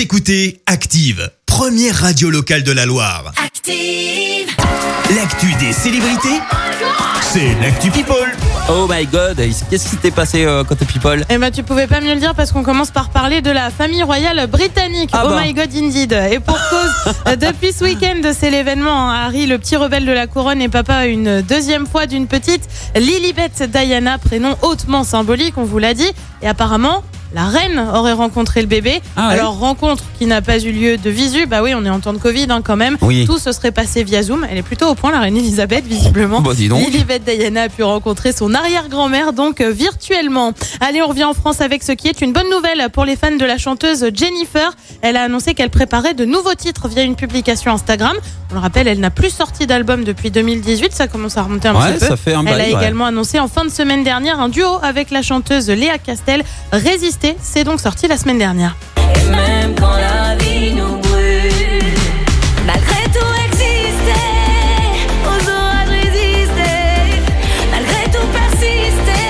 Vous écoutez Active, première radio locale de la Loire. Active. L'actu des célébrités, c'est l'actu People. Oh my god, qu'est-ce qui t'est passé euh, côté people? Eh ben, tu pouvais pas mieux le dire parce qu'on commence par parler de la famille royale britannique. Ah oh bah. my god, indeed. Et pour cause, depuis ce week-end, c'est l'événement. hein. Harry, le petit rebelle de la couronne, est papa une deuxième fois d'une petite Lilibet Diana, prénom hautement symbolique, on vous l'a dit. Et apparemment, la reine aurait rencontré le bébé. Ah ouais Alors, rencontre qui n'a pas eu lieu de visu. Bah oui, on est en temps de Covid hein, quand même. Oui. Tout se serait passé via Zoom. Elle est plutôt au point, la reine Elisabeth, visiblement. Bah dis donc. Lilibet Diana a pu rencontrer son arrière-grand-mère donc euh, virtuellement. Allez, on revient en France avec ce qui est une bonne nouvelle pour les fans de la chanteuse Jennifer. Elle a annoncé qu'elle préparait de nouveaux titres via une publication Instagram. On le rappelle, elle n'a plus sorti d'album depuis 2018, ça commence à remonter un Ouais, petit peu. ça fait un elle a ouais. également annoncé en fin de semaine dernière un duo avec la chanteuse Léa Castel. Résister, c'est donc sorti la semaine dernière. Et même quand la vie nous brûle, malgré tout exister, aux orages résister, malgré tout persister,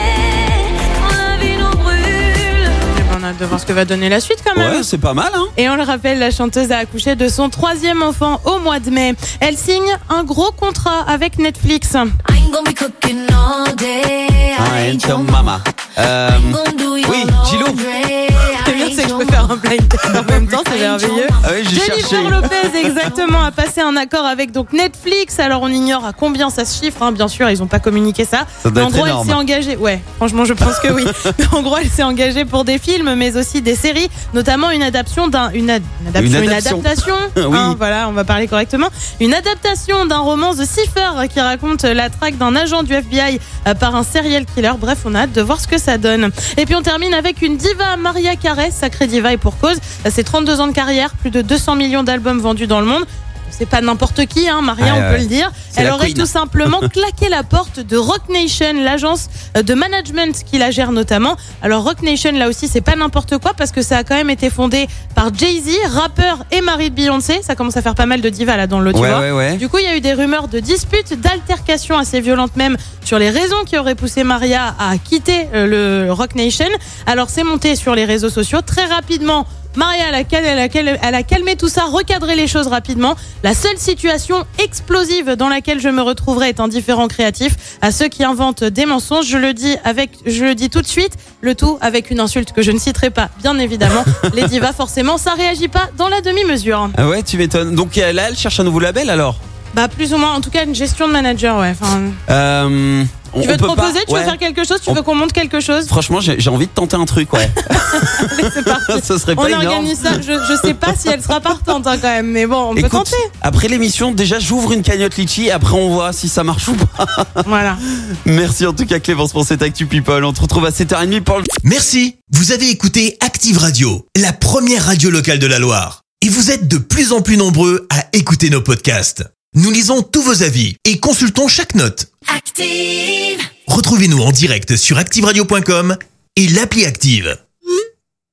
quand la vie nous brûle. Eh ben, On a hâte de voir ce que va donner la suite quand même. Ouais, c'est pas mal hein Et on le rappelle, la chanteuse a accouché de son troisième enfant au mois de mai. Elle signe un gros contrat avec Netflix. I ain't gonna be cooking all day. I ain't your mama. Euh, I un blind test en même temps, c'est merveilleux. ah oui, j'ai cherché. Jennifer Lopez, exactement, a passé un accord avec donc Netflix. Alors on ignore à combien ça se chiffre, hein, bien sûr, ils ont pas communiqué ça. Ça doit en être gros, énorme. elle s'est engagée. Ouais, franchement, je pense que oui. En gros, elle s'est engagée pour des films, mais aussi des séries, notamment une adaptation d'un, une, ad- une adaptation, Une une adaptation. adaptation. Oui. hein, voilà, on va parler correctement. Une adaptation d'un roman The Cipher qui raconte la traque d'un agent du FBI euh, par un serial killer. Bref, on a hâte de voir ce que ça donne. Et puis on termine avec une diva, Maria Carey, sacrée diva et pour cause. C'est 32 ans de carrière, plus de 200 millions d'albums vendus dans le monde. C'est pas n'importe qui, hein, Maria, on ouais. peut le dire. Elle aurait queen. tout simplement claqué la porte de Rock Nation, l'agence de management qui la gère notamment. Alors Rock Nation, là aussi, c'est pas n'importe quoi parce que ça a quand même été fondé par Jay-Z, rappeur et mari de Beyoncé. Ça commence à faire pas mal de divas là dans le Ouais, vois. ouais, ouais. Du coup, il y a eu des rumeurs de disputes, d'altercations assez violentes même sur les raisons qui auraient poussé Maria à quitter euh, le Rock Nation. Alors, c'est monté sur les réseaux sociaux très rapidement. Maria, elle a, cal- elle, a, cal- elle a calmé tout ça, recadré les choses rapidement. La seule situation explosive dans laquelle je me retrouverai est un différent créatif à ceux qui inventent des mensonges. Je le dis avec, je le dis tout de suite, le tout avec une insulte que je ne citerai pas, bien évidemment. les divas, forcément, ça réagit pas dans la demi-mesure. Ah ouais, tu m'étonnes. Donc là, elle cherche un nouveau label alors? Bah plus ou moins, en tout cas une gestion de manager, ouais. Enfin, euh, on- tu veux on te pas- proposer, tu ouais. veux faire quelque chose, tu On- veux qu'on monte quelque chose Franchement, j'ai envie de tenter un truc, ouais. Allez, c'est parti. Ce serait On pas énorme. organise ça. Je, je sais pas si elle sera partante hein, quand même, mais bon, on peut tenter. après l'émission, déjà j'ouvre une cagnotte litchi, après on voit si ça marche ou pas. Voilà. Merci en tout cas Clémence pour cette Actu People. On se retrouve à 7h30 pour le... Merci, vous avez écouté Active Radio, la première radio locale de la Loire. Et vous êtes de plus en plus nombreux à écouter nos podcasts. Nous lisons tous vos avis et consultons chaque note. Active. Retrouvez-nous en direct sur activeradio.com et l'appli Active.